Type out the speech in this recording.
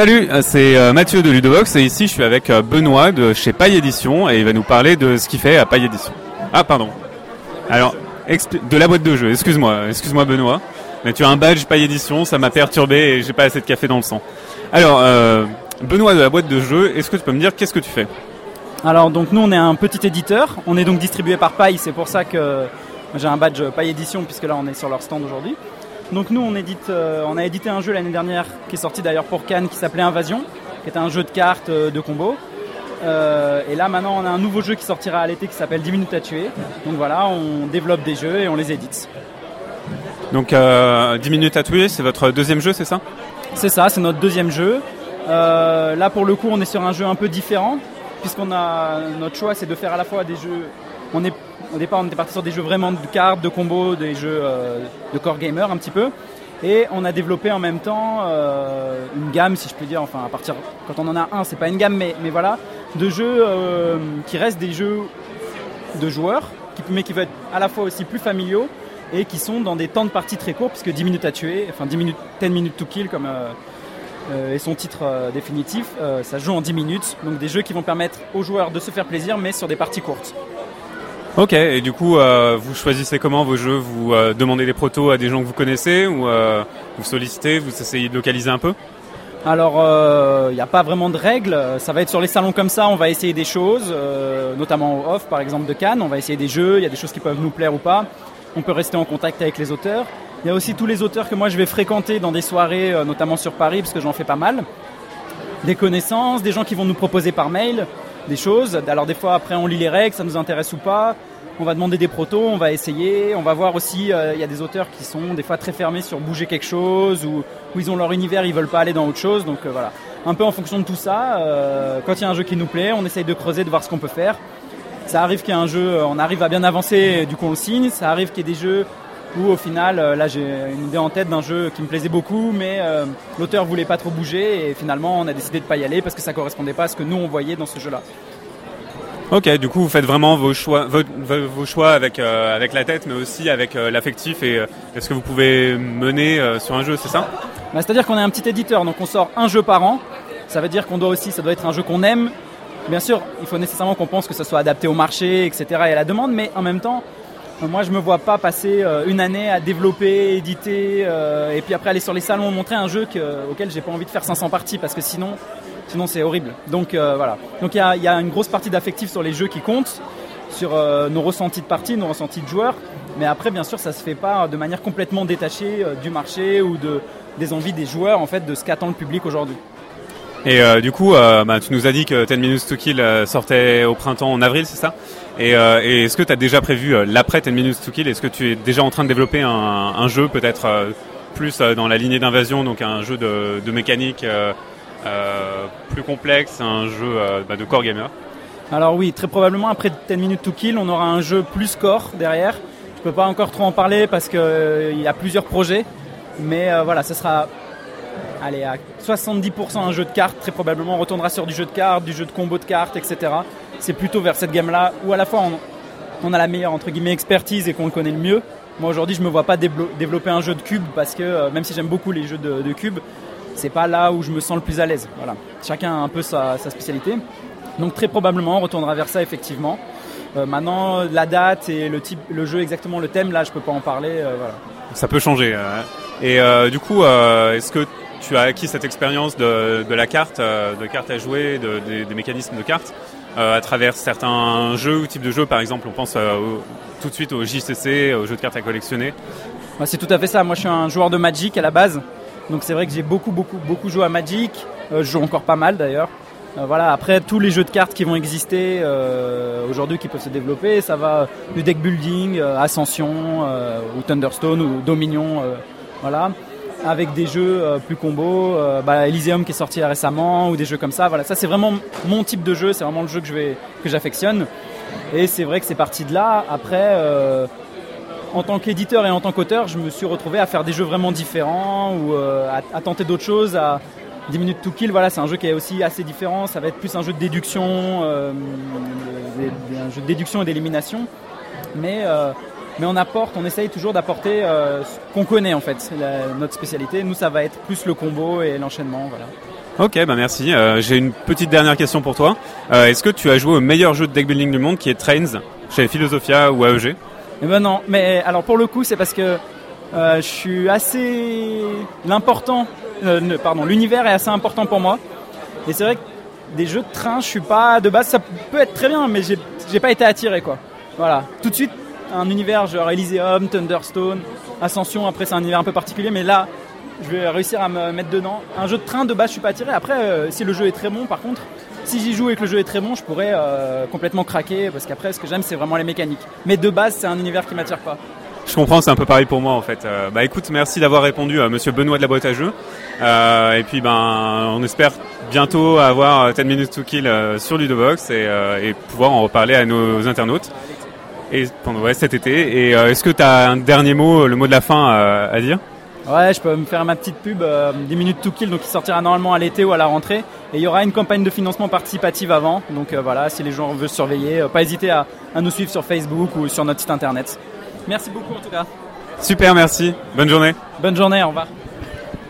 Salut, c'est euh, Mathieu de Ludovox et ici je suis avec euh, Benoît de chez Paille Édition et il va nous parler de ce qu'il fait à Paille Édition. Ah pardon. Alors, de la boîte de jeu, excuse-moi, excuse-moi Benoît. Mais tu as un badge Paille Édition, ça m'a perturbé et j'ai pas assez de café dans le sang. Alors, euh, Benoît de la boîte de jeu, est-ce que tu peux me dire qu'est-ce que tu fais? Alors donc nous on est un petit éditeur, on est donc distribué par Paille, c'est pour ça que j'ai un badge Paille Édition puisque là on est sur leur stand aujourd'hui. Donc nous on édite, euh, on a édité un jeu l'année dernière qui est sorti d'ailleurs pour Cannes qui s'appelait Invasion, qui était un jeu de cartes euh, de combo. Euh, et là maintenant on a un nouveau jeu qui sortira à l'été qui s'appelle 10 minutes à tuer. Donc voilà, on développe des jeux et on les édite. Donc 10 minutes à tuer, c'est votre deuxième jeu, c'est ça? C'est ça, c'est notre deuxième jeu. là pour le coup on est sur un jeu un peu différent puisqu'on a notre choix c'est de faire à la fois des jeux. On est au départ, on était parti sur des jeux vraiment de cartes, de combos, des jeux euh, de core gamer un petit peu. Et on a développé en même temps euh, une gamme, si je peux dire, enfin à partir quand on en a un, c'est pas une gamme, mais, mais voilà, de jeux euh, qui restent des jeux de joueurs, mais qui vont être à la fois aussi plus familiaux et qui sont dans des temps de partie très courts, puisque 10 minutes à tuer, enfin 10 minutes, 10 minutes to kill comme est son titre définitif, ça joue en 10 minutes. Donc des jeux qui vont permettre aux joueurs de se faire plaisir, mais sur des parties courtes. Ok, et du coup, euh, vous choisissez comment vos jeux? Vous euh, demandez des protos à des gens que vous connaissez ou euh, vous sollicitez, vous essayez de localiser un peu? Alors, il n'y a pas vraiment de règles. Ça va être sur les salons comme ça, on va essayer des choses, notamment off, par exemple de Cannes. On va essayer des jeux, il y a des choses qui peuvent nous plaire ou pas. On peut rester en contact avec les auteurs. Il y a aussi tous les auteurs que moi je vais fréquenter dans des soirées, notamment sur Paris, parce que j'en fais pas mal. Des connaissances, des gens qui vont nous proposer par mail des choses. Alors des fois après on lit les règles, ça nous intéresse ou pas. On va demander des protos, on va essayer, on va voir aussi, euh, il y a des auteurs qui sont des fois très fermés sur bouger quelque chose ou ils ont leur univers, ils veulent pas aller dans autre chose. Donc euh, voilà, un peu en fonction de tout ça. Euh, quand il y a un jeu qui nous plaît, on essaye de creuser, de voir ce qu'on peut faire. Ça arrive qu'il y ait un jeu, on arrive à bien avancer, du coup on le signe. Ça arrive qu'il y ait des jeux où au final, là j'ai une idée en tête d'un jeu qui me plaisait beaucoup, mais l'auteur voulait pas trop bouger et finalement on a décidé de pas y aller parce que ça correspondait pas à ce que nous on voyait dans ce jeu-là. Ok, du coup vous faites vraiment vos choix, vos, choix avec euh, avec la tête, mais aussi avec euh, l'affectif et euh, est-ce que vous pouvez mener sur un jeu, c'est ça? Bah, C'est-à-dire qu'on est un petit éditeur, donc on sort un jeu par an. Ça veut dire qu'on doit aussi, ça doit être un jeu qu'on aime. Bien sûr, il faut nécessairement qu'on pense que ça soit adapté au marché, etc. et à la demande, mais en même temps, moi je me vois pas passer une année à développer, éditer, et puis après aller sur les salons montrer un jeu auquel j'ai pas envie de faire 500 parties, parce que sinon Sinon, c'est horrible. Donc euh, voilà. Donc il y a, une grosse partie d'affectif sur les jeux qui comptent, sur euh, nos ressentis de partie, nos ressentis de joueurs. Mais après, bien sûr, ça se fait pas de manière complètement détachée euh, du marché ou de, des envies des joueurs, en fait, de ce qu'attend le public aujourd'hui. Et du coup, bah, tu nous as dit que 10 Minutes to Kill sortait au printemps en avril, c'est ça? Et, est-ce que tu as déjà prévu l'après 10 Minutes to Kill? Est-ce que tu es déjà en train de développer un, jeu peut-être plus dans la lignée d'invasion, donc un jeu de, mécanique euh, plus complexe, un jeu euh, bah, de core gamer? Alors oui, très probablement après 10 minutes to kill, on aura un jeu plus core derrière. Je peux pas encore trop en parler parce qu'il euh, y a plusieurs projets, mais voilà, ce sera allez, à 70% un jeu de cartes, très probablement on retournera sur du jeu de cartes, du jeu de combo de cartes, etc. C'est plutôt vers cette gamme-là où à la fois on, a la meilleure entre guillemets expertise et qu'on le connaît le mieux. Moi aujourd'hui je me vois pas développer un jeu de cube parce que même si j'aime beaucoup les jeux de, de cube, c'est pas là où je me sens le plus à l'aise. Voilà. Chacun a un peu sa, spécialité. Donc très probablement on retournera vers ça effectivement. Euh, maintenant la date et le type, le jeu exactement, le thème là je peux pas en parler. Euh, voilà. Ça peut changer. Hein. Et euh, du coup, est-ce que tu as acquis cette expérience de, la carte, de cartes à jouer, des mécanismes de cartes à travers certains jeux ou types de jeux Par exemple, on pense tout de suite au JCC, aux jeux de cartes à collectionner. c'est tout à fait ça. Moi, je suis un joueur de Magic à la base. Donc c'est vrai que j'ai beaucoup, beaucoup, beaucoup joué à Magic. Euh, je joue encore pas mal d'ailleurs. Euh, voilà, après tous les jeux de cartes qui vont exister euh, aujourd'hui qui peuvent se développer, ça va du deck building, Ascension ou Thunderstone ou Dominion, voilà, avec des jeux plus combos, bah, Elysium qui est sorti récemment ou des jeux comme ça. Voilà, ça c'est vraiment mon type de jeu, c'est vraiment le jeu que je j'affectionne. Et c'est vrai que c'est parti de là. Après, en tant qu'éditeur et en tant qu'auteur, je me suis retrouvé à faire des jeux vraiment différents ou euh, à, tenter d'autres choses. À 10 minutes to kill, voilà, c'est un jeu qui est aussi assez différent. Ça va être plus un jeu de déduction, euh, un jeu de déduction et d'élimination. Mais, euh, mais on apporte, on essaye toujours d'apporter ce qu'on connaît en fait, notre spécialité. Nous, ça va être plus le combo et l'enchaînement, voilà. Ok, bah merci. Euh, j'ai une petite dernière question pour toi. Euh, Est-ce que tu as joué au meilleur jeu de deck building du monde qui est Trains chez Philosophia ou AEG Eh ben non, mais alors pour le coup, c'est parce que euh, je suis assez l'important, euh, pardon, l'univers est assez important pour moi. Et c'est vrai que des jeux de train, je suis pas de base, ça peut être très bien, mais j'ai pas été attiré quoi. Voilà, tout de suite un univers genre Elysium, Thunderstone, Ascension. Après c'est un univers un peu particulier, mais là je vais réussir à me mettre dedans. Un jeu de train de base, je suis pas attiré. Après, euh, si le jeu est très bon, par contre, si j'y joue et que le jeu est très bon, je pourrais euh, complètement craquer parce qu'après, ce que j'aime, c'est vraiment les mécaniques. Mais de base, c'est un univers qui m'attire pas. Je comprends, c'est un peu pareil pour moi en fait. Euh, bah écoute, merci d'avoir répondu à Monsieur Benoît de la boîte à jeux. Et puis ben, on espère bientôt avoir euh, 10 minutes to kill sur euh, et pouvoir en reparler à nos internautes. Et pendant ouais, cet été. Et euh, est-ce que tu as un dernier mot, le mot de la fin euh, à dire? Ouais, je peux me faire ma petite pub, euh, 10 minutes to kill, donc qui sortira normalement à l'été ou à la rentrée. Et il y aura une campagne de financement participative avant. Donc euh, voilà, si les gens veulent surveiller, euh, pas hésiter à, à nous suivre sur Facebook ou sur notre site internet. Merci beaucoup en tout cas. Super, merci. Bonne journée. Bonne journée, au revoir.